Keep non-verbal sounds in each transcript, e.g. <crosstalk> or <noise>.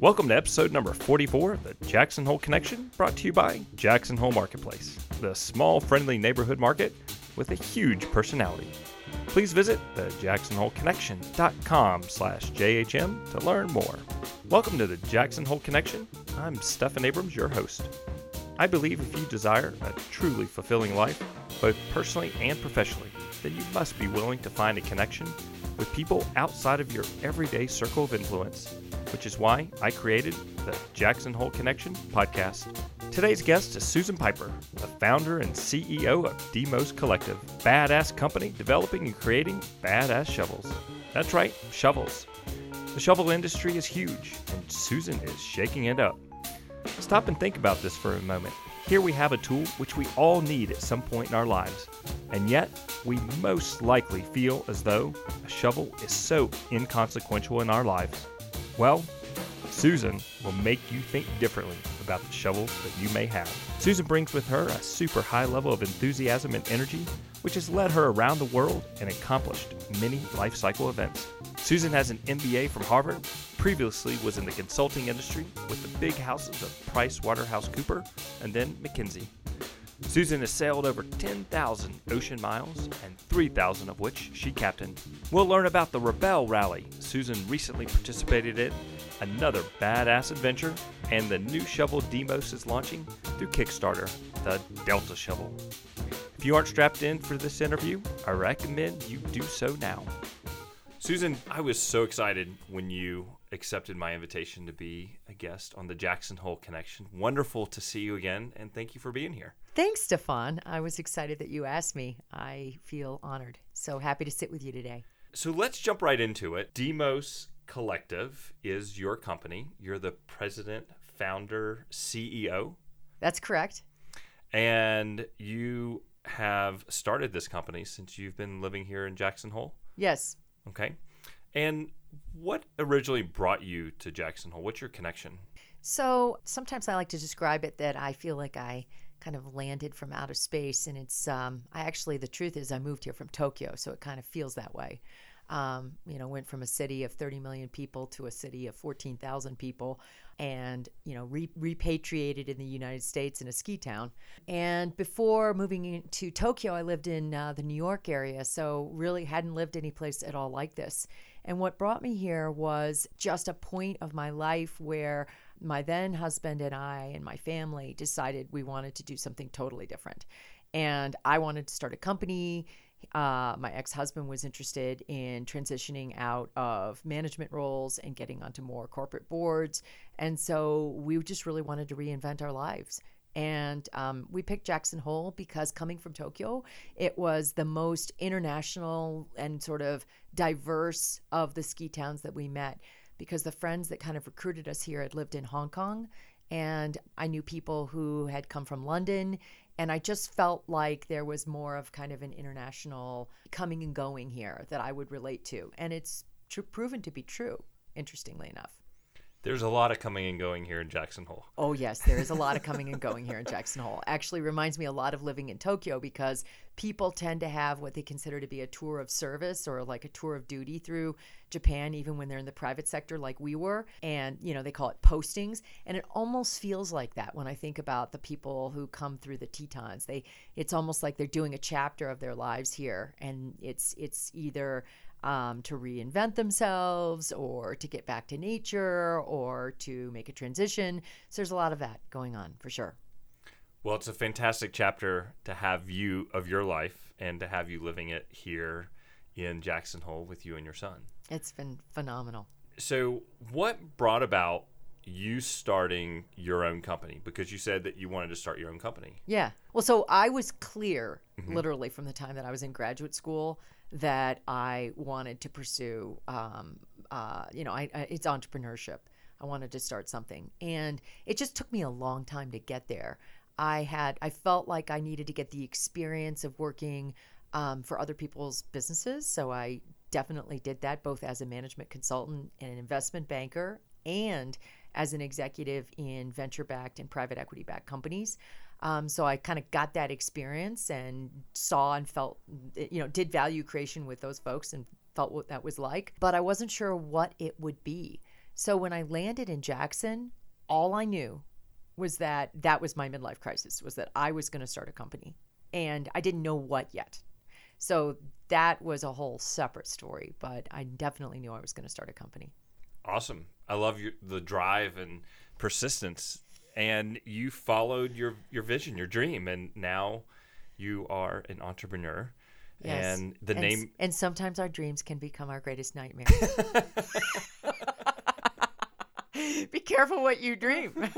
Welcome to episode number 44 of the Jackson Hole Connection, brought to you by Jackson Hole Marketplace, the small, friendly neighborhood market with a huge personality. Please visit the jacksonholeconnection.com slash JHM to learn more. Welcome to the Jackson Hole Connection. I'm Stephan Abrams, your host. I believe if you desire a truly fulfilling life, both personally and professionally, then you must be willing to find a connection with people outside of your everyday circle of influence which is why I created the Jackson Hole Connection podcast. Today's guest is Susan Pieper, the founder and CEO of DMOS Collective, badass company developing and creating badass shovels. That's right, shovels. The shovel industry is huge, and Susan is shaking it up. Stop and think about this for a moment. Here we have a tool which we all need at some point in our lives, and yet we most likely feel as though a shovel is so inconsequential in our lives. Well, Susan will make you think differently about the shovels that you may have. Susan brings with her a super high level of enthusiasm and energy, which has led her around the world and accomplished many life cycle events. Susan has an MBA from Harvard, previously was in the consulting industry with the big houses of Price Waterhouse Cooper and then McKinsey. Susan has sailed over 10,000 ocean miles, and 3,000 of which she captained. We'll learn about the Rebelle Rally Susan recently participated in, another badass adventure, and the new shovel DMOS is launching through Kickstarter, the Delta Shovel. If you aren't strapped in for this interview, I recommend you do so now. Susan, I was so excited when you accepted my invitation to be a guest on the Jackson Hole Connection. Wonderful to see you again, and thank you for being here. Thanks, Stephan. I was excited that you asked me. I feel honored. So happy to sit with you today. So let's jump right into it. DMOS Collective is your company. You're the president, founder, CEO. That's correct. And you have started this company since you've been living here in Jackson Hole? Yes. Okay. And what originally brought you to Jackson Hole? What's your connection? So sometimes I like to describe it that I feel like I kind of landed from outer space, and it's um, I actually the truth is I moved here from Tokyo, so it kind of feels that way. Um, you know, went from a city of 30 million people to a city of 14,000 people, and you know, re- repatriated in the United States in a ski town. And before moving to Tokyo, I lived in uh, the New York area, so really hadn't lived any place at all like this. And what brought me here was just a point of my life where my then husband and I and my family decided we wanted to do something totally different. And I wanted to start a company. Uh, my ex husband was interested in transitioning out of management roles and getting onto more corporate boards. And so we just really wanted to reinvent our lives. And um, we picked Jackson Hole because coming from Tokyo, it was the most international and sort of diverse of the ski towns that we met because the friends that kind of recruited us here had lived in Hong Kong. And I knew people who had come from London. And I just felt like there was more of kind of an international coming and going here that I would relate to. And it's tr- proven to be true, interestingly enough. There's a lot of coming and going here in Jackson Hole. Oh, yes, there is a lot of coming and going here in Jackson Hole. Actually, reminds me a lot of living in Tokyo because people tend to have what they consider to be a tour of service or like a tour of duty through Japan, even when they're in the private sector, like we were. And, you know, they call it postings. And it almost feels like that when I think about the people who come through the Tetons. They, it's almost like they're doing a chapter of their lives here. And it's, it's either um, to reinvent themselves or to get back to nature or to make a transition. So there's a lot of that going on for sure. Well, it's a fantastic chapter to have you of your life and to have you living it here in Jackson Hole with you and your son. It's been phenomenal. So, what brought about you starting your own company? Because you said that you wanted to start your own company. Yeah. Well, so I was clear, mm-hmm. literally, from the time that I was in graduate school that I wanted to pursue. Um, uh, you know, I, I, it's entrepreneurship. I wanted to start something, and it just took me a long time to get there. I had, I felt like I needed to get the experience of working um, for other people's businesses, so I definitely did that both as a management consultant and an investment banker and as an executive in venture backed and private equity backed companies. Um, so I kind of got that experience and saw and felt, you know, did value creation with those folks and felt what that was like. But I wasn't sure what it would be. So when I landed in Jackson, all I knew was that that was my midlife crisis was that I was going to start a company and I didn't know what yet. So that was a whole separate story, but I definitely knew I was going to start a company. Awesome. I love your, the drive and persistence and you followed your your vision, your dream and now you are an entrepreneur. Yes. And the and, name and sometimes our dreams can become our greatest nightmare. <laughs> <laughs> Be careful what you dream.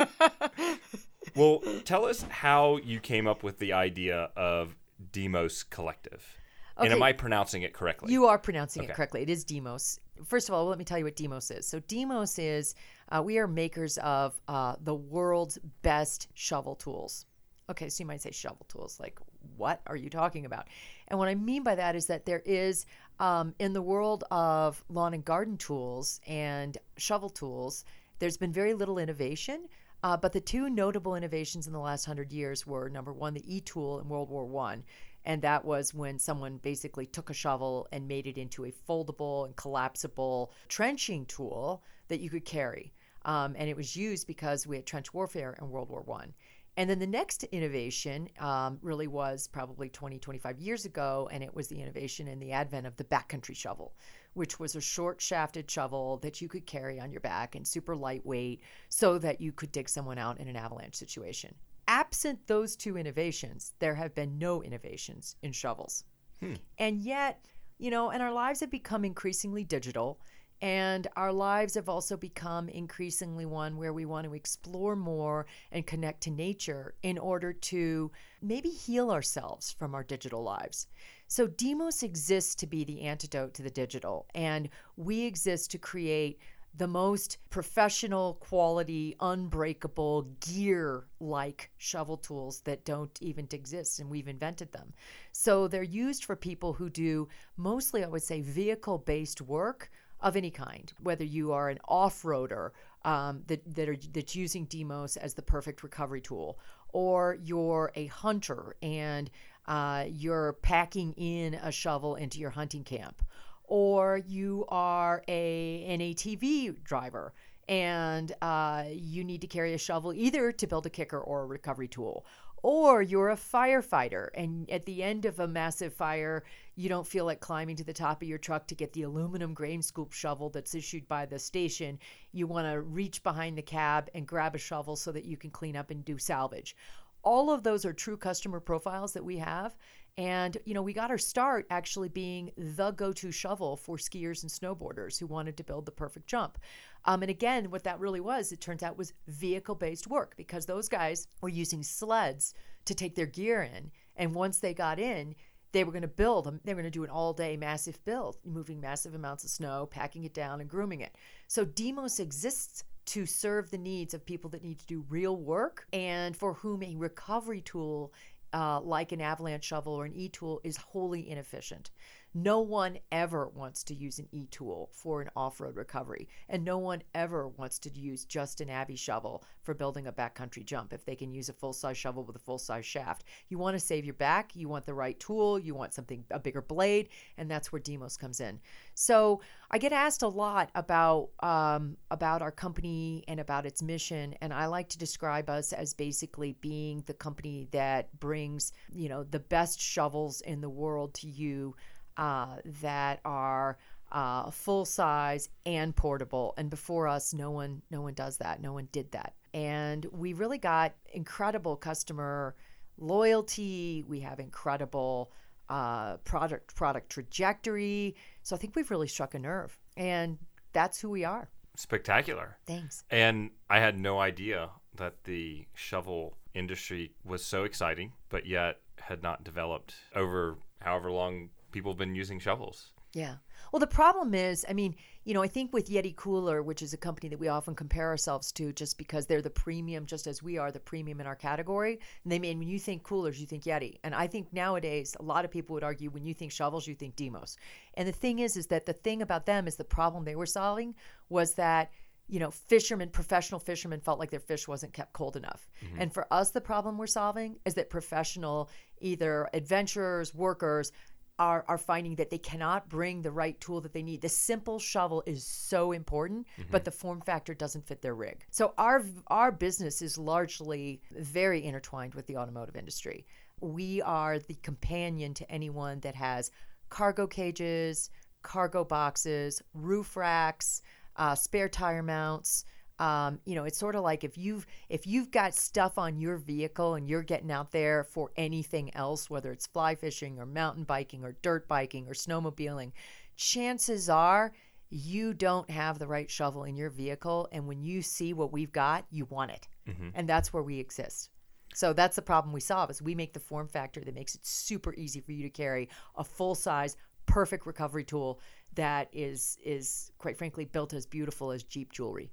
well, <laughs> tell us how you came up with the idea of DMOS Collective. Okay. And am I pronouncing it correctly? You are pronouncing okay. it correctly. It is DMOS. First of all, let me tell you what DMOS is. So, DMOS is uh, we are makers of uh, the world's best shovel tools. Okay, so you might say shovel tools. Like, what are you talking about? And what I mean by that is that there is, um, in the world of lawn and garden tools and shovel tools, there's been very little innovation. Uh, but the two notable innovations in the last hundred years were number one, the e tool in World War One, and that was when someone basically took a shovel and made it into a foldable and collapsible trenching tool that you could carry. Um, and it was used because we had trench warfare in World War One. And then the next innovation um, really was probably 20, 25 years ago, and it was the innovation in the advent of the backcountry shovel, which was a short shafted shovel that you could carry on your back and super lightweight so that you could dig someone out in an avalanche situation. Absent those two innovations, there have been no innovations in shovels. Hmm. And yet, you know, and our lives have become increasingly digital. And our lives have also become increasingly one where we want to explore more and connect to nature in order to maybe heal ourselves from our digital lives. So, DMOS exists to be the antidote to the digital, and we exist to create the most professional quality, unbreakable, gear like shovel tools that don't even exist, and we've invented them. So they're used for people who do mostly, I would say, vehicle based work of any kind, whether you are an off roader um, that, that are, that's using DMOS as the perfect recovery tool, or you're a hunter and uh, you're packing in a shovel into your hunting camp, or you are a an ATV driver and uh, you need to carry a shovel either to build a kicker or a recovery tool, or you're a firefighter and at the end of a massive fire you don't feel like climbing to the top of your truck to get the aluminum grain scoop shovel that's issued by the station. You want to reach behind the cab and grab a shovel so that you can clean up and do salvage. All of those are true customer profiles that we have and, you know, we got our start actually being the go to shovel for skiers and snowboarders who wanted to build the perfect jump. Um, and again, what that really was, it turns out was vehicle based work because those guys were using sleds to take their gear in. And once they got in, they were going to build they were going to do an all day massive build moving massive amounts of snow packing it down and grooming it so DMOS exists to serve the needs of people that need to do real work and for whom a recovery tool uh, like an avalanche shovel or an e tool is wholly inefficient. No one ever wants to use an e tool for an off road recovery, and no one ever wants to use just an Avy shovel for building a backcountry jump if they can use a full size shovel with a full size shaft. You want to save your back, you want the right tool, you want something, a bigger blade, and that's where DMOS comes in. So I get asked a lot about, um, about our company and about its mission, and I like to describe us as basically being the company that brings, you know, the best shovels in the world to you uh, that are uh, full size and portable. And before us, no one no one does that. No one did that. And we really got incredible customer loyalty. We have incredible uh, product product trajectory. So I think we've really struck a nerve, and that's who we are. Spectacular. Thanks. And I had no idea that the shovel industry was so exciting, but yet had not developed over however long people have been using shovels. Yeah. Well, the problem is, I mean, you know, I think with Yeti Cooler, which is a company that we often compare ourselves to just because they're the premium, just as we are the premium in our category. And they mean when you think coolers, you think Yeti. And I think nowadays, a lot of people would argue when you think shovels, you think DMOS. And the thing is, is that the thing about them is the problem they were solving was that you know, fishermen, professional fishermen felt like their fish wasn't kept cold enough. Mm-hmm. And for us, the problem we're solving is that professional, either adventurers, workers, are, are finding that they cannot bring the right tool that they need. The simple shovel is so important, but the form factor doesn't fit their rig. So our our business is largely very intertwined with the automotive industry. We are the companion to anyone that has cargo cages, cargo boxes, roof racks, uh, spare tire mounts. Um, you know, it's sort of like if you've if you've got stuff on your vehicle and you're getting out there for anything else, whether it's fly fishing or mountain biking or dirt biking or snowmobiling, chances are you don't have the right shovel in your vehicle. And when you see what we've got, you want it, and that's where we exist. So that's the problem we solve is we make the form factor that makes it super easy for you to carry a full size, perfect recovery tool that is is quite frankly built as beautiful as Jeep jewelry.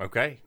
Okay.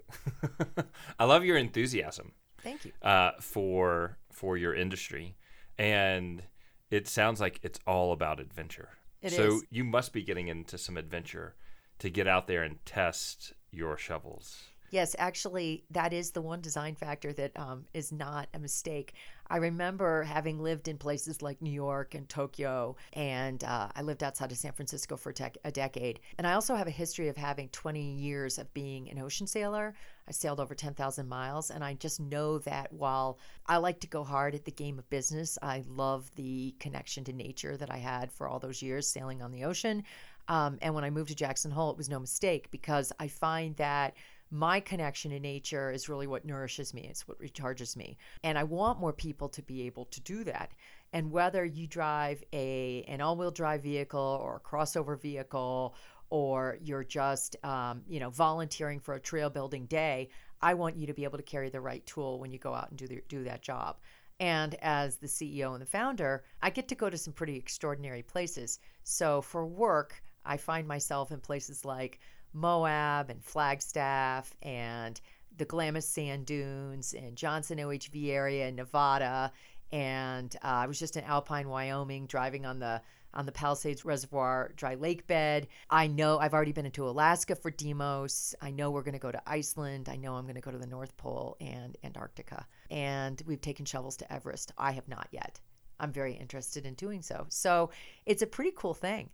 <laughs> I love your enthusiasm Thank you. uh, for for your industry, and it sounds like it's all about adventure. It so is. you must be getting into some adventure to get out there and test your shovels. Yes, actually, that is the one design factor that um, is not a mistake. I remember having lived in places like New York and Tokyo, and uh, I lived outside of San Francisco for a, a decade. And I also have a history of having 20 years of being an ocean sailor. I sailed over 10,000 miles, and I just know that while I like to go hard at the game of business, I love the connection to nature that I had for all those years sailing on the ocean. Um, and when I moved to Jackson Hole, it was no mistake because I find that my connection to nature is really what nourishes me it's what recharges me. And i want more people to be able to do that. And whether you drive a an all-wheel drive vehicle or a crossover vehicle or you're just um, you know volunteering for a trail building day i want you to be able to carry the right tool when you go out and do the, do that job. And as the ceo and the founder i get to go to some pretty extraordinary places. So for work i find myself in places like Moab and Flagstaff and the Glamis Sand Dunes and Johnson OHV area in Nevada. And uh, I was just in Alpine, Wyoming, driving on the on the Palisades Reservoir dry lake bed. I know I've already been into Alaska for DMOS. I know we're going to go to Iceland. I know I'm going to go to the North Pole and Antarctica. And we've taken shovels to Everest. I have not yet. I'm very interested in doing so. So it's a pretty cool thing.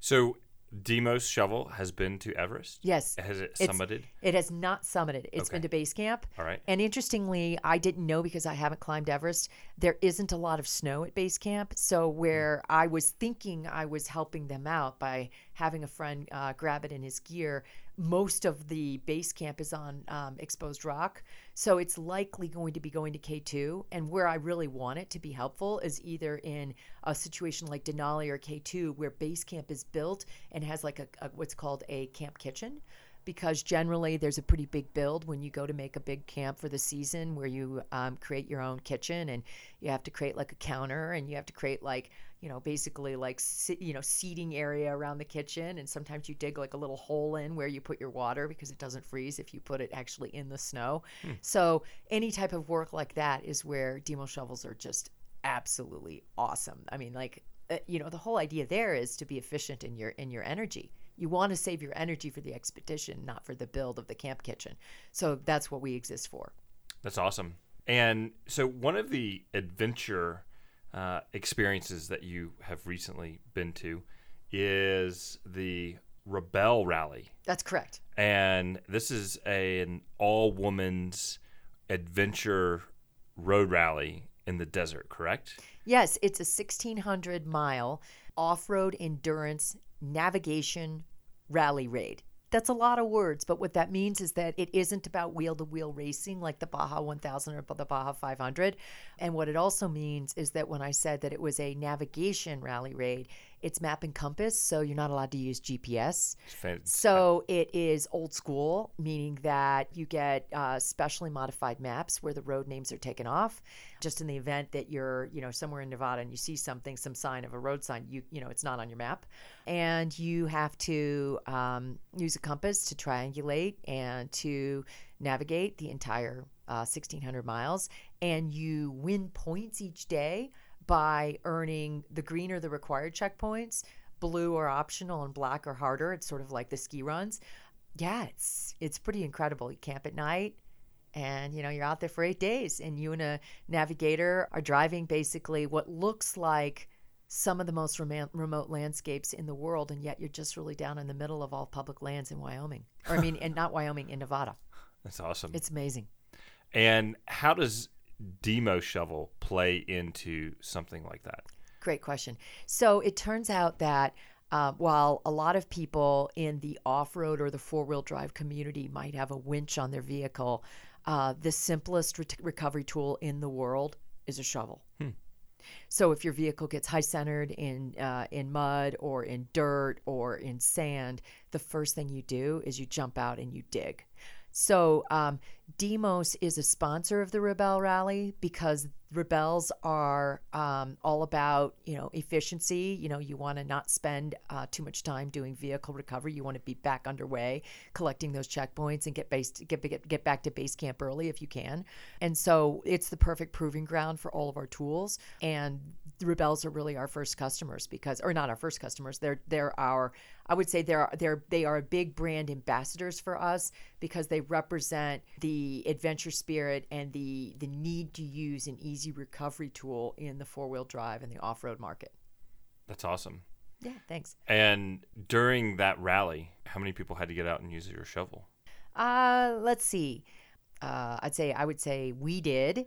So DMOS shovel has been to Everest. Yes. Has it It's- summited? It has not summited. It's been to base camp. All right. And interestingly, I didn't know because I haven't climbed Everest. There isn't a lot of snow at base camp. So where I was thinking I was helping them out by having a friend uh, grab it in his gear, most of the base camp is on um, exposed rock. So it's likely going to be going to K2. And where I really want it to be helpful is either in a situation like Denali or K2, where base camp is built and has like a, a what's called a camp kitchen because generally there's a pretty big build when you go to make a big camp for the season where you um, create your own kitchen and you have to create like a counter and you have to create like you know basically like you know seating area around the kitchen and sometimes you dig like a little hole in where you put your water because it doesn't freeze if you put it actually in the snow. So any type of work like that is where demo shovels are just absolutely awesome. I mean like uh, you know the whole idea there is to be efficient in your in your energy. You want to save your energy for the expedition not for the build of the camp kitchen. So that's what we exist for. That's awesome. And so, one of the adventure uh, experiences that you have recently been to is the Rebelle Rally. that's correct And this is a, an all woman's adventure road rally in the desert, correct? yes it's a 1600 mile off-road endurance navigation rally raid that's a lot of words, but what that means is that it isn't about wheel to wheel racing like the Baja 1000 or the Baja 500. And what it also means is that when I said that it was a navigation rally raid, it's map and compass, so you're not allowed to use GPS. So it is old school, meaning that you get uh, specially modified maps where the road names are taken off. Just in the event that you're, you know, somewhere in Nevada and you see something, some sign of a road sign, you, you know, it's not on your map, and you have to um, use a compass to triangulate and to navigate the entire uh, 1,600 miles, and you win points each day by earning the green or the required checkpoints, blue are optional, and black are harder. It's sort of like the ski runs. yeah, it's it's pretty incredible. You camp at night, and you know you're out there for eight days, and you and a navigator are driving basically what looks like some of the most remo- remote landscapes in the world, and yet you're just really down in the middle of all public lands in Wyoming, or I mean, and not Wyoming, in Nevada. <laughs> That's awesome. It's amazing. And how does Demo Shovel play into something like that? Great question. So it turns out that uh, while a lot of people in the off road or the four wheel drive community might have a winch on their vehicle, uh, the simplest re- recovery tool in the world is a shovel. Hmm. So if your vehicle gets high centered in uh, in mud or in dirt or in sand, the first thing you do is you jump out and you dig. So um, DMOS is a sponsor of the Rebelle Rally because rebels are um, all about you know efficiency. You know you want to not spend uh, too much time doing vehicle recovery. You want to be back underway, collecting those checkpoints and get base get, get get back to base camp early if you can. And so it's the perfect proving ground for all of our tools. And the rebels are really our first customers because, or not our first customers. They're they're our I would say they're they're they are a big brand ambassadors for us because they represent the adventure spirit and the the need to use an easy recovery tool in the four wheel drive and the off road market. That's awesome. Yeah, thanks. And during that rally, how many people had to get out and use your shovel? Uh, let's see. Uh, I'd say I would say we did.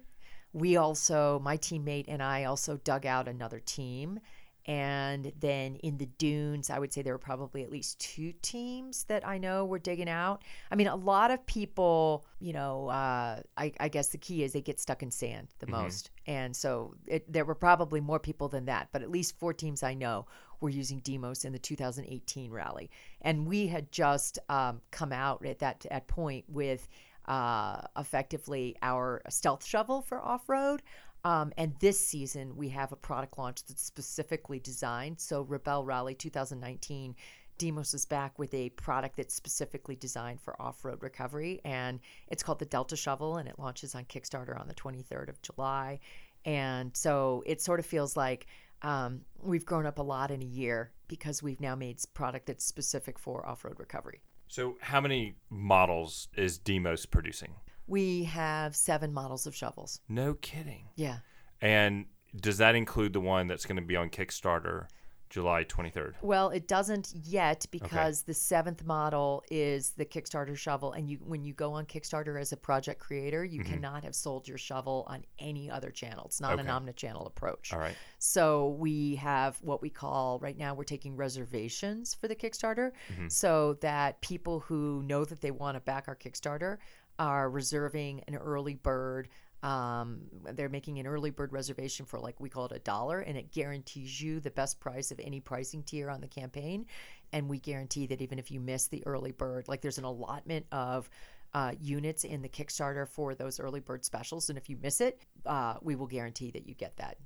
We also, my teammate and I also dug out another team and then in the dunes, I would say there were probably at least two teams that I know were digging out. I mean, a lot of people, you know, uh, I, I, guess the key is they get stuck in sand the mm-hmm. most. And so it, there were probably more people than that, but at least four teams I know were using DMOS in the 2018 rally. And we had just um, come out at that at point with uh, effectively our stealth shovel for off road. Um, and this season, we have a product launch that's specifically designed. So, Rebelle Rally 2019, DMOS is back with a product that's specifically designed for off road recovery. And it's called the Delta Shovel, and it launches on Kickstarter on the 23rd of July. And so it sort of feels like um, we've grown up a lot in a year because we've now made product that's specific for off road recovery. So, how many models is DMOS producing? We have seven models of shovels. No kidding. Yeah. And does that include the one that's going to be on Kickstarter July 23rd? Well, it doesn't yet because okay. the seventh model is the Kickstarter shovel, and you when you go on Kickstarter as a project creator, you mm-hmm. cannot have sold your shovel on any other channel. It's not okay. an omni-channel approach. All right. So we have what we call right now we're taking reservations for the Kickstarter, mm-hmm. so that people who know that they want to back our Kickstarter are reserving an early bird um, they're making an early bird reservation for like we call it a dollar, and it guarantees you the best price of any pricing tier on the campaign. And we guarantee that even if you miss the early bird, like there's an allotment of uh, units in the Kickstarter for those early bird specials, and if you miss it, uh, we will guarantee that you get that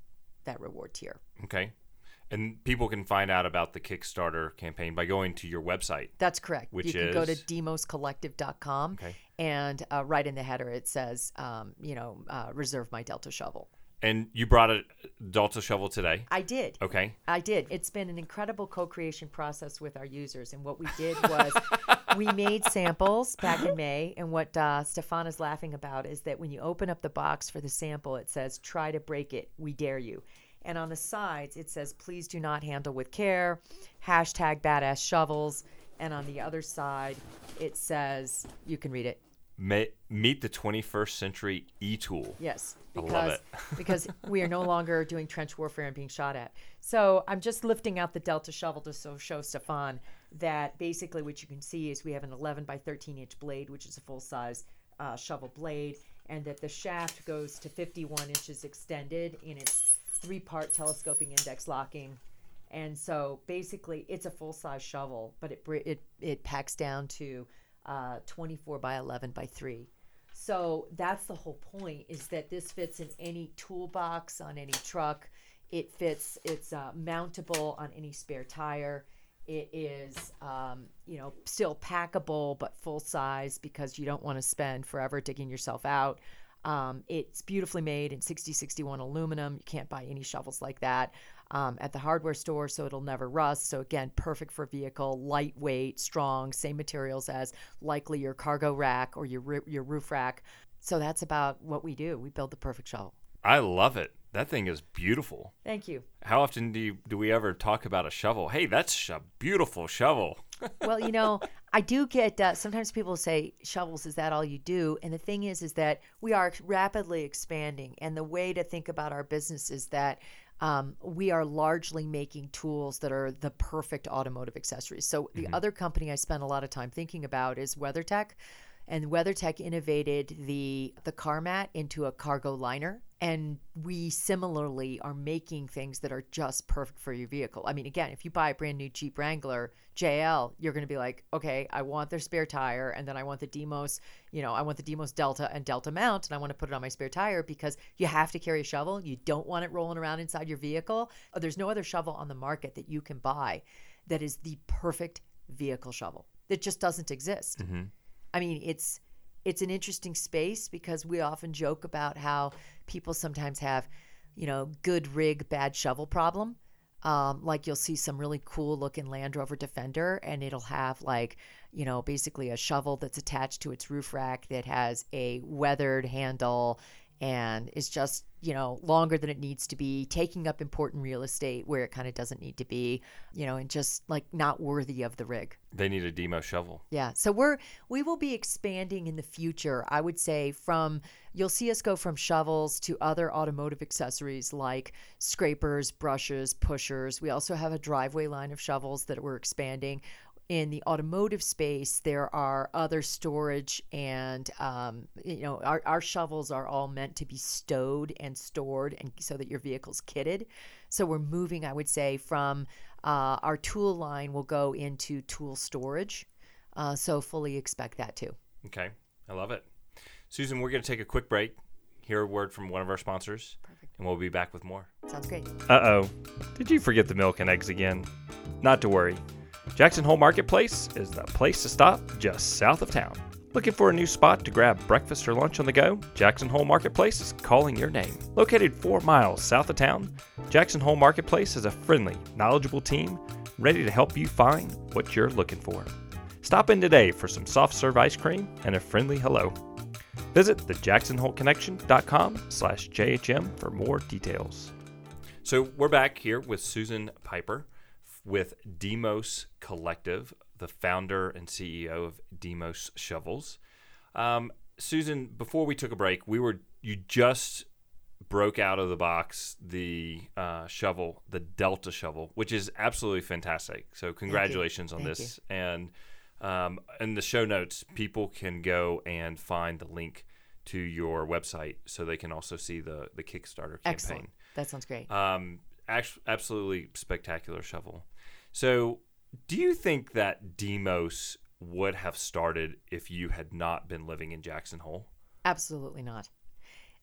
that reward tier. Okay. And people can find out about the Kickstarter campaign by going to your website. That's correct. Which you can is? go to dmoscollective.com. Okay. And uh, right in the header, it says, um, you know, uh, reserve my Delta shovel. And you brought a Delta shovel today. I did. Okay. I did. It's been an incredible co-creation process with our users, and what we did was <laughs> we made samples back in May. And what uh, Stephan is laughing about is that when you open up the box for the sample, it says, "Try to break it. We dare you." And on the sides, it says, please do not handle with care, hashtag badass shovels. And on the other side, it says, you can read it. May, meet the 21st century e tool. Yes, because <laughs> because we are no longer doing trench warfare and being shot at. So I'm just lifting out the Delta shovel to so show Stephan that basically what you can see is we have an 11 by 13 inch blade, which is a full size uh, shovel blade, and that the shaft goes to 51 inches extended in its three part telescoping index locking. And so basically, it's a full size shovel, but it, it, it packs down to uh, 24 by 11 by 3. So that's the whole point is that this fits in any toolbox on any truck. It fits, it's uh, mountable on any spare tire. It is, um, you know, still packable but full size because you don't want to spend forever digging yourself out. Um, it's beautifully made in 6061 aluminum. You can't buy any shovels like that um, at the hardware store, so it'll never rust. So, again, perfect for vehicle, lightweight, strong, same materials as likely your cargo rack or your, your roof rack. So, that's about what we do. We build the perfect shovel. I love it. That thing is beautiful. Thank you. How often do you, do we ever talk about a shovel? Hey, that's a beautiful shovel. <laughs> well, you know, I do get uh, sometimes people say shovels is that all you do? And the thing is is that we are rapidly expanding and the way to think about our business is that um, we are largely making tools that are the perfect automotive accessories. So the mm-hmm. other company I spend a lot of time thinking about is WeatherTech and WeatherTech innovated the the car mat into a cargo liner and we similarly are making things that are just perfect for your vehicle. I mean again, if you buy a brand new Jeep Wrangler JL, you're going to be like, "Okay, I want their spare tire and then I want the DMOS, you know, I want the DMOS Delta and Delta mount and I want to put it on my spare tire because you have to carry a shovel. You don't want it rolling around inside your vehicle. Oh, there's no other shovel on the market that you can buy that is the perfect vehicle shovel. That just doesn't exist. Mm-hmm. I mean, it's it's an interesting space because we often joke about how people sometimes have, you know, good rig, bad shovel problem. Um, like you'll see some really cool looking Land Rover Defender, and it'll have like, you know, basically a shovel that's attached to its roof rack that has a weathered handle and is just you know longer than it needs to be taking up important real estate where it kind of doesn't need to be you know and just like not worthy of the rig. They need a demo shovel. Yeah so we're we will be expanding in the future i would say from you'll see us go from shovels to other automotive accessories like scrapers brushes pushers. We also have a driveway line of shovels that we're expanding in the automotive space, there are other storage and, um, you know, our, our shovels are all meant to be stowed and stored and so that your vehicle's kitted. So we're moving, I would say, from uh, our tool line will go into tool storage. Uh, so fully expect that too. Okay. I love it. Susan, we're going to take a quick break, hear a word from one of our sponsors, Perfect. and we'll be back with more. Sounds great. Uh oh. Did you forget the milk and eggs again? Not to worry. Jackson Hole Marketplace is the place to stop just south of town. Looking for a new spot to grab breakfast or lunch on the go? Jackson Hole Marketplace is calling your name. Located four miles south of town, Jackson Hole Marketplace is a friendly, knowledgeable team ready to help you find what you're looking for. Stop in today for some soft serve ice cream and a friendly hello. Visit thejacksonholeconnection.com slash JHM for more details. So we're back here with Susan Pieper with DMOS Collective, the founder and CEO of DMOS Shovels. Um, Susan, before we took a break, we were you just broke out of the box the uh, shovel, the Delta shovel, which is absolutely fantastic. So congratulations on Thank this. You. And um, in the show notes, people can go and find the link to your website so they can also see the the Kickstarter campaign. Excellent. That sounds great. Um, absolutely spectacular shovel. So, do you think that DMOS would have started if you had not been living in Jackson Hole? Absolutely not.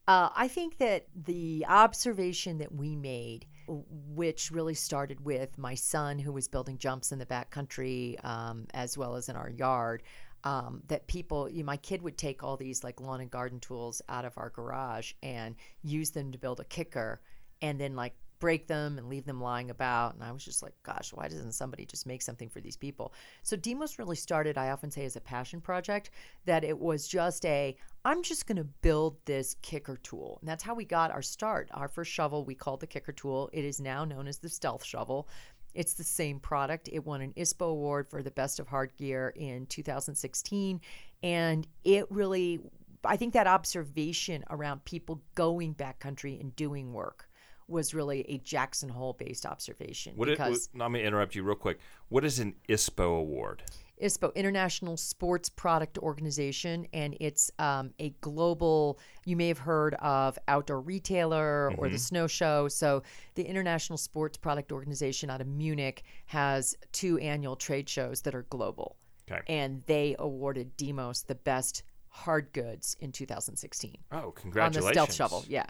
Uh, I think that the observation that we made, which really started with my son who was building jumps in the back country um, as well as in our yard, um, that people, you know, my kid would take all these like lawn and garden tools out of our garage and use them to build a kicker and then like break them and leave them lying about. And I was just like, gosh, why doesn't somebody just make something for these people? So DMOS really started, I often say, as a passion project, that it was just a, I'm just going to build this kicker tool. And that's how we got our start. Our first shovel we called the kicker tool. It is now known as the stealth shovel. It's the same product. It won an ISPO award for the best of hard gear in 2016. And it really, I think that observation around people going backcountry and doing work was really a Jackson Hole based observation. What because it, let me interrupt you real quick. What is an ISPO award? ISPO, International Sports Product Organization, and it's um, a global. You may have heard of Outdoor Retailer mm-hmm. or the mm-hmm. Snow Show. So, the International Sports Product Organization out of Munich has two annual trade shows that are global. Okay. And they awarded DMOS the best hard goods in 2016. Oh, congratulations! On the stealth shovel, yeah.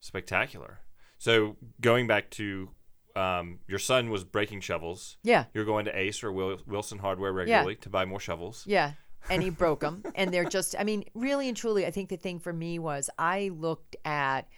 Spectacular. So going back to um, your son was breaking shovels. Yeah. You're going to Ace or Wilson Hardware regularly yeah. to buy more shovels. Yeah. and he broke them. <laughs> And they're just, I mean, really and truly, I think the thing for me was I looked at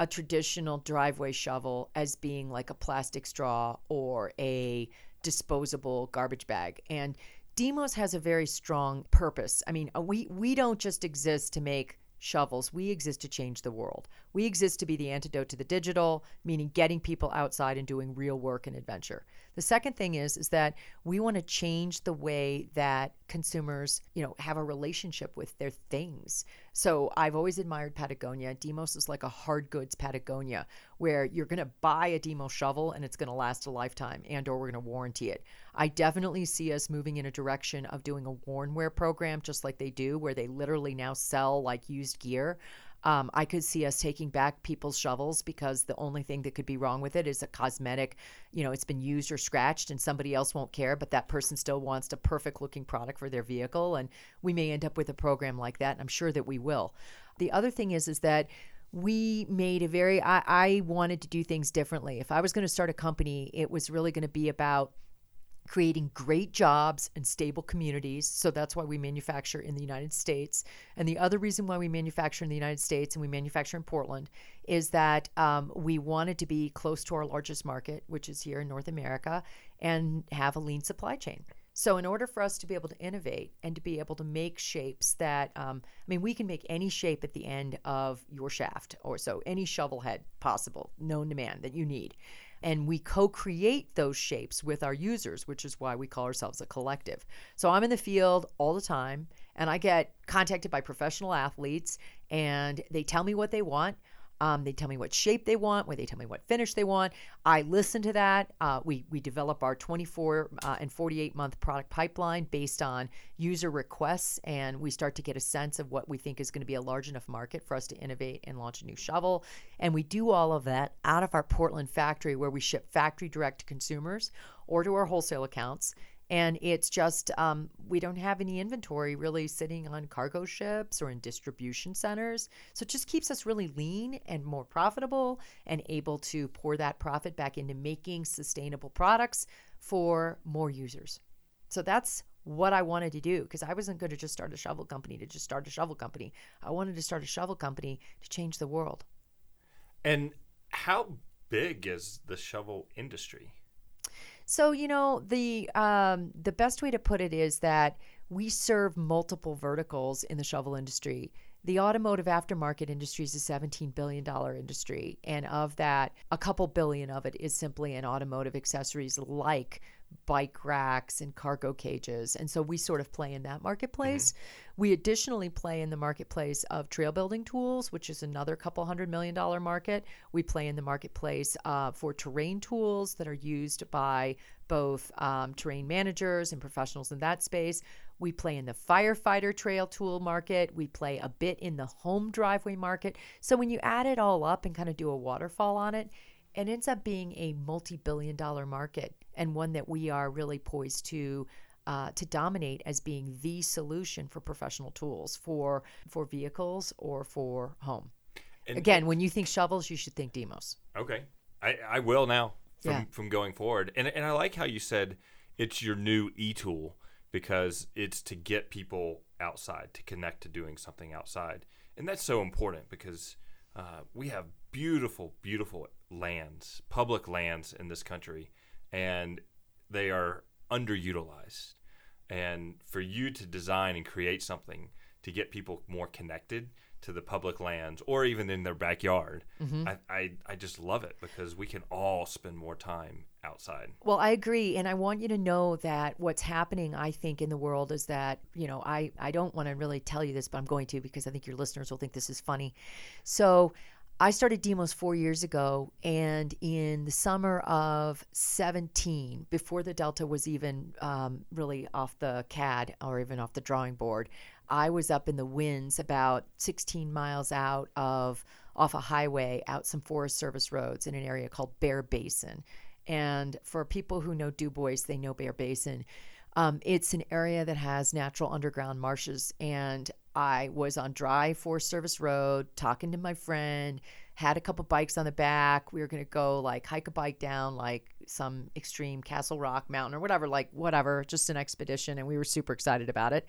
a traditional driveway shovel as being like a plastic straw or a disposable garbage bag. And DMOS has a very strong purpose. I mean, we we don't just exist to make shovels. We exist to change the world. We exist to be the antidote to the digital, meaning getting people outside and doing real work and adventure. The second thing is is that we want to change the way that consumers, you know, have a relationship with their things. So I've always admired Patagonia. DMOS is like a hard goods Patagonia where you're going to buy a DMOS shovel and it's going to last a lifetime and or we're going to warranty it. I definitely see us moving in a direction of doing a worn wear program just like they do where they literally now sell like used gear. Um, I could see us taking back people's shovels because the only thing that could be wrong with it is a cosmetic, you know, it's been used or scratched and somebody else won't care, but that person still wants a perfect looking product for their vehicle. And we may end up with a program like that. And I'm sure that we will. The other thing is, is that we made a very, I, I wanted to do things differently. If I was going to start a company, it was really going to be about creating great jobs and stable communities. So that's why we manufacture in the United States. And the other reason why we manufacture in the United States and we manufacture in Portland is that um, we wanted to be close to our largest market, which is here in North America, and have a lean supply chain. So, in order for us to be able to innovate and to be able to make shapes that, um, I mean, we can make any shape at the end of your shaft, or so any shovel head possible, known to man that you need and we co create those shapes with our users, which is why we call ourselves a collective. So I'm in the field all the time and I get contacted by professional athletes and they tell me what they want. Um, they tell me what shape they want, where they tell me what finish they want. I listen to that. Uh, we we develop our 24 uh, and 48 month product pipeline based on user requests, and we start to get a sense of what we think is going to be a large enough market for us to innovate and launch a new shovel. And we do all of that out of our Portland factory, where we ship factory direct to consumers or to our wholesale accounts and it's just um, we don't have any inventory really sitting on cargo ships or in distribution centers so it just keeps us really lean and more profitable and able to pour that profit back into making sustainable products for more users so that's what I wanted to do because I wasn't going to just start a shovel company to just start a shovel company. I wanted to start a shovel company to change the world. And how big is the shovel industry? So you know the um, the best way to put it is that we serve multiple verticals in the shovel industry. The automotive aftermarket industry is a $17 billion industry. And of that, a couple billion of it is simply in automotive accessories like bike racks and cargo cages. And so we sort of play in that marketplace. Mm-hmm. We additionally play in the marketplace of trail building tools, which is another couple hundred million dollar market. We play in the marketplace uh, for terrain tools that are used by both um, terrain managers and professionals in that space. We play in the firefighter trail tool market. We play a bit in the home driveway market. So when you add it all up and kind of do a waterfall on it, it ends up being a multi-billion dollar market and one that we are really poised to uh, to dominate as being the solution for professional tools for for vehicles or for home. And, Again, when you think shovels, you should think DMOS. Okay, I, I will now from yeah. from going forward. And and I like how you said it's your new e tool because it's to get people outside to connect to doing something outside, and that's so important because uh, we have beautiful, beautiful lands, public lands in this country, and they are underutilized. And for you to design and create something to get people more connected to the public lands or even in their backyard, mm-hmm. I, I, I just love it because we can all spend more time outside. Well, I agree. And I want you to know that what's happening, I think, in the world is that, you know, I, I don't want to really tell you this, but I'm going to because I think your listeners will think this is funny. So I started DMOS four years ago, and in the summer of 17, before the Delta was even um, really off the CAD or even off the drawing board, I was up in the winds about 16 miles out of off a highway out some Forest Service roads in an area called Bear Basin. And for people who know Dubois, they know Bear Basin. Um, it's an area that has natural underground marshes, and I was on dry Forest Service Road talking to my friend, had a couple bikes on the back. We were going to go like hike a bike down like some extreme Castle Rock mountain or whatever, like whatever, just an expedition. And we were super excited about it.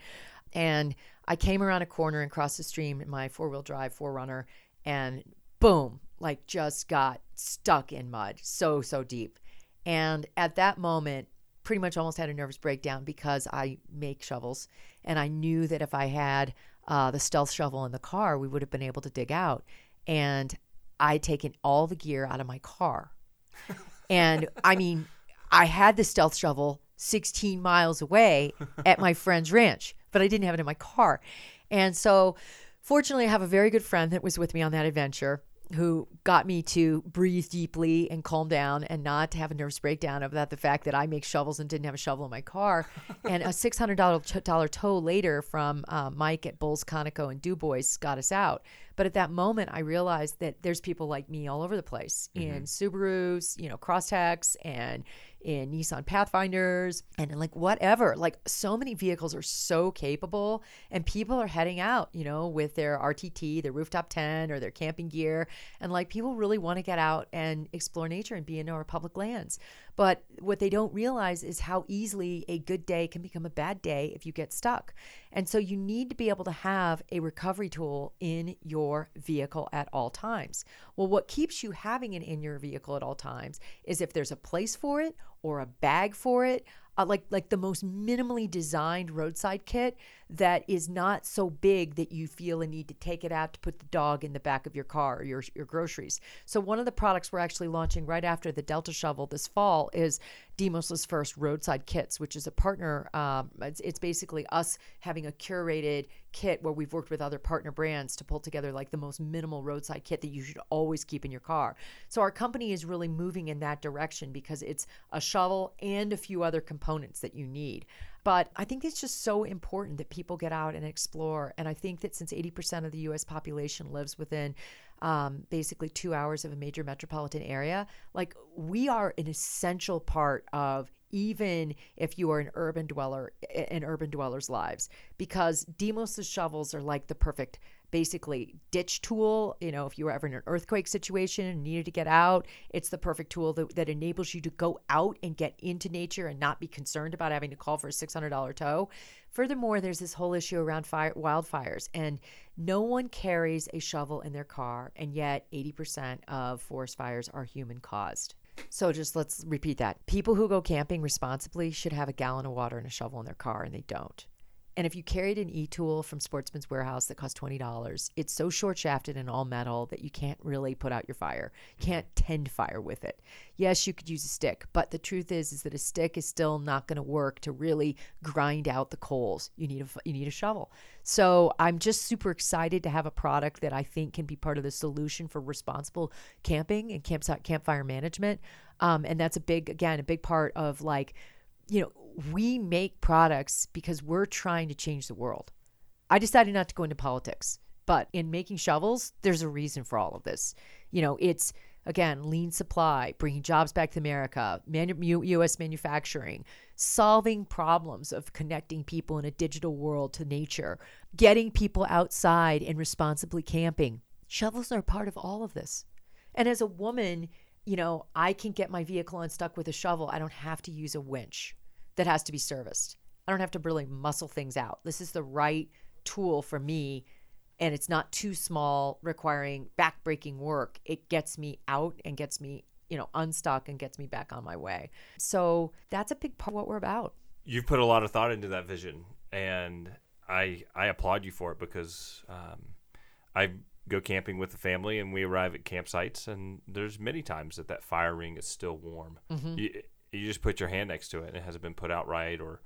And I came around a corner and crossed the stream in my four wheel drive 4Runner and boom, like just got stuck in mud so, so deep. And at that moment, pretty much almost had a nervous breakdown because I make shovels. And I knew that if I had uh, the stealth shovel in the car, we would have been able to dig out. And I'd taken all the gear out of my car. and I mean, I had the stealth shovel 16 miles away at my friend's ranch, but I didn't have it in my car. And so, fortunately, I have a very good friend that was with me on that adventure who got me to breathe deeply and calm down and not to have a nervous breakdown about the fact that I make shovels and didn't have a shovel in my car. <laughs> and a $600 tow later from uh, Mike at Bulls Conoco and Dubois got us out. But at that moment, I realized that there's people like me all over the place mm-hmm. in Subarus, you know, Crosstreks and in Nissan Pathfinders and like whatever. Like so many vehicles are so capable and people are heading out, you know, with their RTT, their rooftop tent or their camping gear. And like people really want to get out and explore nature and be in our public lands. But what they don't realize is how easily a good day can become a bad day if you get stuck. And so you need to be able to have a recovery tool in your vehicle at all times. Well, what keeps you having it in your vehicle at all times is if there's a place for it or a bag for it, uh, like like the most minimally designed roadside kit that is not so big that you feel a need to take it out to put the dog in the back of your car or your your groceries. So one of the products we're actually launching right after the Delta Shovel this fall is DMOS's first roadside kits, which is a partner. Um, it's, it's basically us having a curated kit where we've worked with other partner brands to pull together like the most minimal roadside kit that you should always keep in your car. So our company is really moving in that direction because it's a shovel and a few other components that you need. But I think it's just so important that people get out and explore. And I think that since 80% of the US population lives within um, basically two hours of a major metropolitan area, like we are an essential part of even if you are an urban dweller in urban dwellers lives because DMOS's shovels are like the perfect basically ditch tool. You know, if you were ever in an earthquake situation and needed to get out, it's the perfect tool that, that enables you to go out and get into nature and not be concerned about having to call for a $600 tow. Furthermore, there's this whole issue around fire, wildfires, and no one carries a shovel in their car, and yet 80% of forest fires are human caused. So just let's repeat that. People who go camping responsibly should have a gallon of water and a shovel in their car, and they don't. And if you carried an e tool from Sportsman's Warehouse that cost $20, it's so short shafted and all metal that you can't really put out your fire. Can't tend fire with it. Yes, you could use a stick, but the truth is is that a stick is still not going to work to really grind out the coals. You need a you need a shovel. So I'm just super excited to have a product that I think can be part of the solution for responsible camping and campsite campfire management. Um, and that's a big again a big part of like you know we make products because we're trying to change the world. I decided not to go into politics, but in making shovels, there's a reason for all of this. You know, it's again lean supply, bringing jobs back to America, manu- U.S. manufacturing, solving problems of connecting people in a digital world to nature, getting people outside and responsibly camping. Shovels are part of all of this. And as a woman, you know, I can get my vehicle unstuck with a shovel. I don't have to use a winch that has to be serviced. I don't have to really muscle things out. This is the right tool for me and it's not too small requiring backbreaking work. It gets me out and gets me, you know, unstuck and gets me back on my way. So that's a big part of what we're about. You've put a lot of thought into that vision and I I applaud you for it because um, I go camping with the family and we arrive at campsites and there's many times that that fire ring is still warm. Mm-hmm. You, you just put your hand next to it and it hasn't been put out right or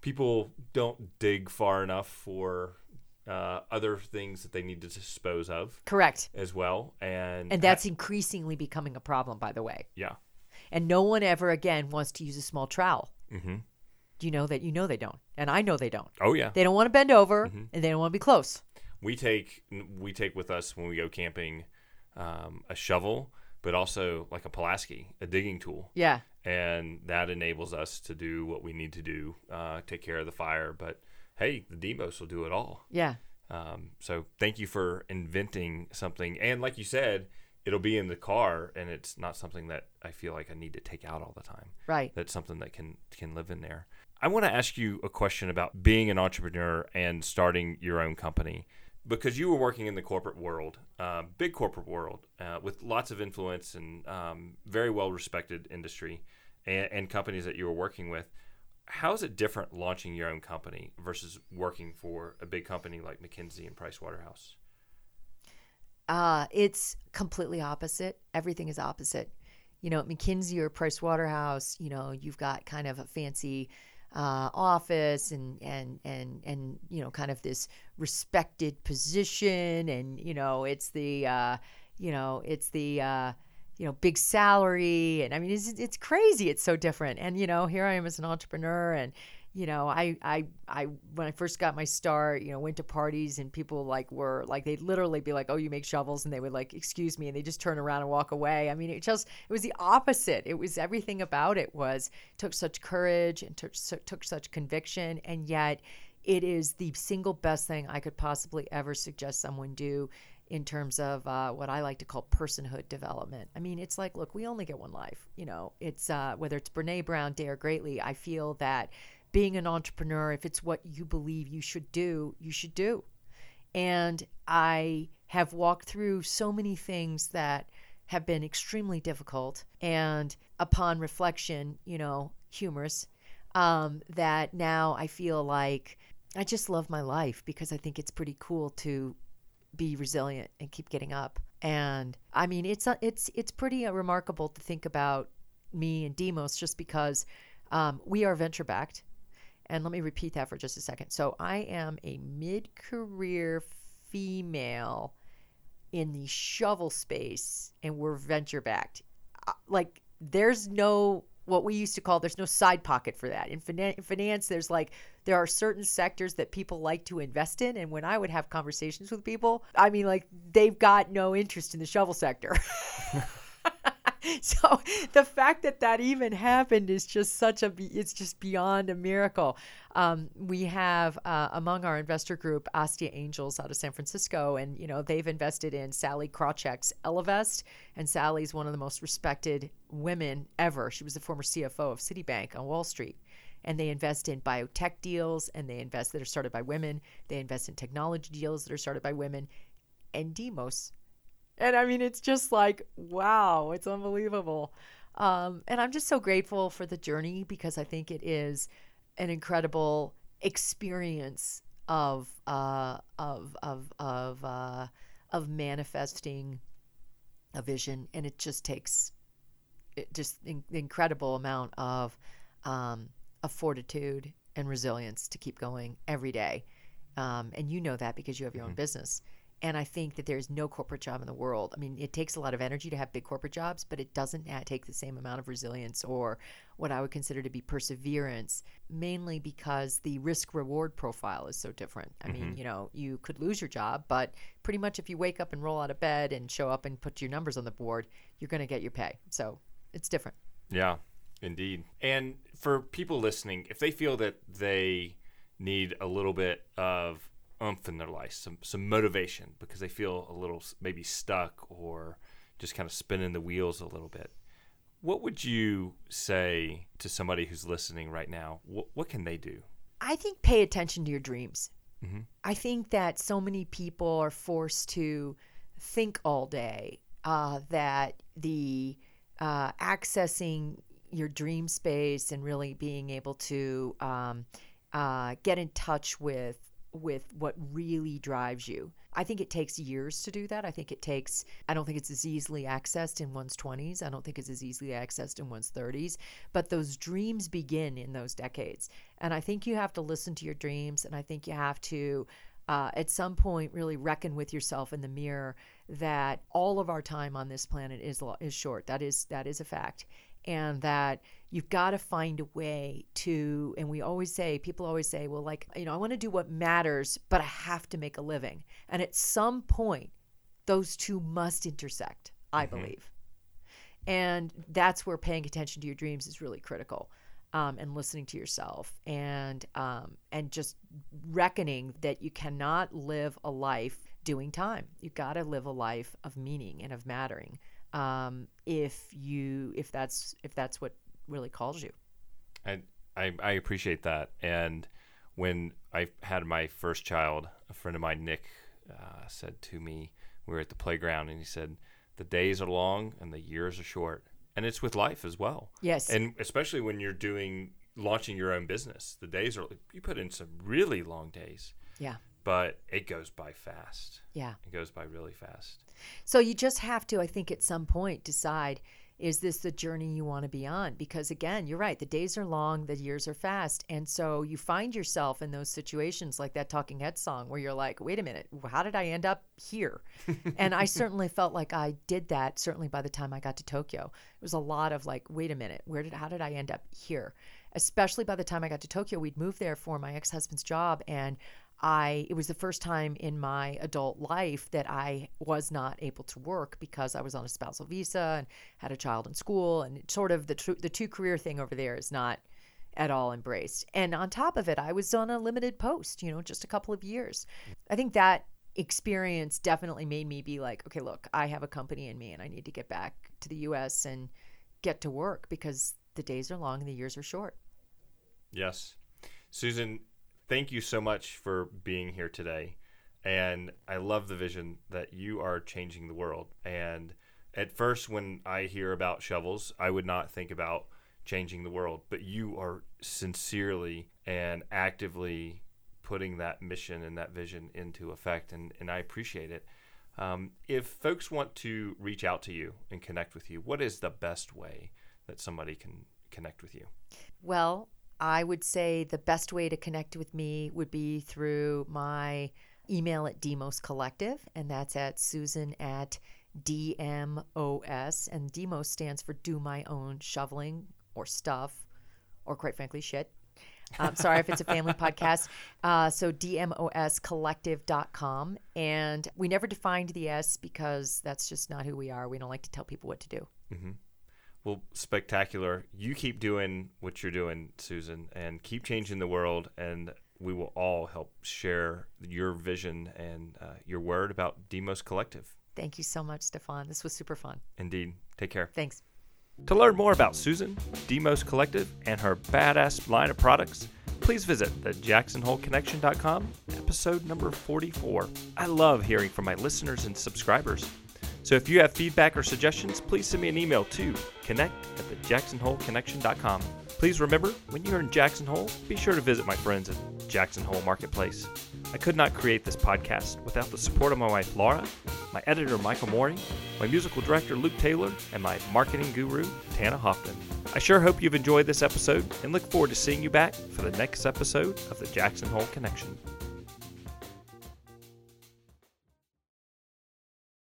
people don't dig far enough for uh, other things that they need to dispose of correct as well and and that's increasingly becoming a problem by the way yeah and no one ever again wants to use a small trowel mm-hmm. you know that you know they don't and i know they don't oh yeah they don't want to bend over mm-hmm. and they don't want to be close we take we take with us when we go camping um, a shovel but also like a Pulaski, a digging tool. Yeah. And that enables us to do what we need to do, uh, take care of the fire. But hey, the DMOS will do it all. Yeah. Um, so thank you for inventing something. And like you said, it'll be in the car and it's not something that I feel like I need to take out all the time. Right. That's something that can can live in there. I want to ask you a question about being an entrepreneur and starting your own company because you were working in the corporate world, uh, big corporate world, uh, with lots of influence and um, very well respected industry and, and, companies that you were working with. How is it different launching your own company versus working for a big company like McKinsey and Price Waterhouse? Uh, it's completely opposite. Everything is opposite. You know, at McKinsey or Price Waterhouse, you know, you've got kind of a fancy uh, office and and and and you know kind of this respected position and you know it's the uh, you know it's the uh, you know big salary. And I mean it's it's crazy. It's so different. And you know here I am as an entrepreneur and you know, I, I, I, when I first got my start, you know, went to parties and people like were like, they'd literally be like, oh, you make shovels. And they would like, excuse me. And they just turn around and walk away. I mean, it just, it was the opposite. It was everything about it was took such courage and took, took such conviction. And yet it is the single best thing I could possibly ever suggest someone do in terms of uh, what I like to call personhood development. I mean, it's like, look, we only get one life. You know, it's uh, whether it's Brene Brown, Dare Greatly. I feel that being an entrepreneur, if it's what you believe you should do, you should do. And I have walked through so many things that have been extremely difficult and upon reflection, you know, humorous, um, that now I feel like I just love my life because I think it's pretty cool to be resilient and keep getting up. And I mean, it's it's it's pretty uh, remarkable to think about me and DMOS just because um, we are venture backed. And let me repeat that for just a second. So I am a mid career female in the shovel space, and we're venture backed. Uh, like, there's no what we used to call there's no side pocket for that in, in finance there's like there are certain sectors that people like to invest in and when i would have conversations with people i mean like they've got no interest in the shovel sector <laughs> <laughs> so the fact that that even happened is just such a it's just beyond a miracle. Um, we have uh, among our investor group astia angels out of san francisco and you know they've invested in Sallie Krawcheck's ellevest and sallie's one of the most respected women ever. She was the former cfo of citibank on wall street. And they invest in biotech deals and they invest that are started by women. They invest in technology deals that are started by women. And DMOS and I mean, it's just like, wow, it's unbelievable. Um, and I'm just so grateful for the journey because I think it is an incredible experience of uh, of of of uh, of manifesting a vision, and it just takes it just in, incredible amount of um, of fortitude and resilience to keep going every day. Um, and you know that because you have your mm-hmm. own business. And I think that there's no corporate job in the world. I mean, it takes a lot of energy to have big corporate jobs, but it doesn't take the same amount of resilience or what I would consider to be perseverance, mainly because the risk reward profile is so different. I mm-hmm. mean, you know, you could lose your job, but pretty much if you wake up and roll out of bed and show up and put your numbers on the board, you're going to get your pay. So it's different. Yeah, indeed. And for people listening, if they feel that they need a little bit of oomph in their life, some some motivation because they feel a little maybe stuck or just kind of spinning the wheels a little bit. What would you say to somebody who's listening right now? What, what can they do? I think pay attention to your dreams. Mm-hmm. I think that so many people are forced to think all day uh, that the uh, accessing your dream space and really being able to um, uh, get in touch with with what really drives you. I think it takes years to do that. I think it takes, I don't think it's as easily accessed in one's 20s. I don't think it's as easily accessed in one's 30s. But those dreams begin in those decades. And I think you have to listen to your dreams. And I think you have to, uh, at some point, really reckon with yourself in the mirror that all of our time on this planet is, is short. That is, that is a fact and that you've got to find a way to and we always say people always say well like you know i want to do what matters but i have to make a living and at some point those two must intersect i mm-hmm. believe and that's where paying attention to your dreams is really critical um, and listening to yourself and um, and just reckoning that you cannot live a life doing time. you've got to live a life of meaning and of mattering. Um, if you if that's if that's what really calls you. I, I I appreciate that. And when I had my first child, a friend of mine, Nick, uh, said to me, we were at the playground, and he said, "The days are long and the years are short." and it's with life as well. Yes. And especially when you're doing launching your own business, the days are you put in some really long days. Yeah. But it goes by fast. Yeah. It goes by really fast. So you just have to I think at some point decide is this the journey you want to be on? Because again, you're right. The days are long, the years are fast. And so you find yourself in those situations like that Talking Head song where you're like, wait a minute, how did I end up here? <laughs> and I certainly felt like I did that, certainly by the time I got to Tokyo. It was a lot of like, wait a minute, where did, how did I end up here? Especially by the time I got to Tokyo, we'd moved there for my ex husband's job. And I it was the first time in my adult life that I was not able to work because I was on a spousal visa and had a child in school and sort of the tr- the two career thing over there is not at all embraced. And on top of it, I was on a limited post, you know, just a couple of years. I think that experience definitely made me be like, okay, look, I have a company in me and I need to get back to the US and get to work because the days are long and the years are short. Yes. Susan, thank you so much for being here today. And I love the vision that you are changing the world. And at first, when I hear about shovels, I would not think about changing the world, but you are sincerely and actively putting that mission and that vision into effect. And, and I appreciate it. Um, if folks want to reach out to you and connect with you, what is the best way that somebody can connect with you? Well, I would say the best way to connect with me would be through my email at DMOS Collective, and that's at Susan at DMOS. And DMOS stands for Do My Own Shoveling or Stuff, or quite frankly, shit. Um, sorry if it's a family <laughs> podcast. Uh, so dmoscollective.com. And we never defined the S because that's just not who we are. We don't like to tell people what to do. Mm-hmm. Well, spectacular. You keep doing what you're doing, Susan, and keep changing the world. And we will all help share your vision and uh, your word about DMOS Collective. Thank you so much, Stephan. This was super fun. Indeed. Take care. Thanks. To learn more about Susan, DMOS Collective, and her badass line of products, please visit the jacksonholeconnection.com, episode number 44. I love hearing from my listeners and subscribers. So if you have feedback or suggestions, please send me an email to connect at thejacksonholeconnection.com. Please remember, when you're in Jackson Hole, be sure to visit my friends at Jackson Hole Marketplace. I could not create this podcast without the support of my wife Laura, my editor Michael Moeri, my musical director Luke Taylor, and my marketing guru Tana Hoffman. I sure hope you've enjoyed this episode and look forward to seeing you back for the next episode of the Jackson Hole Connection.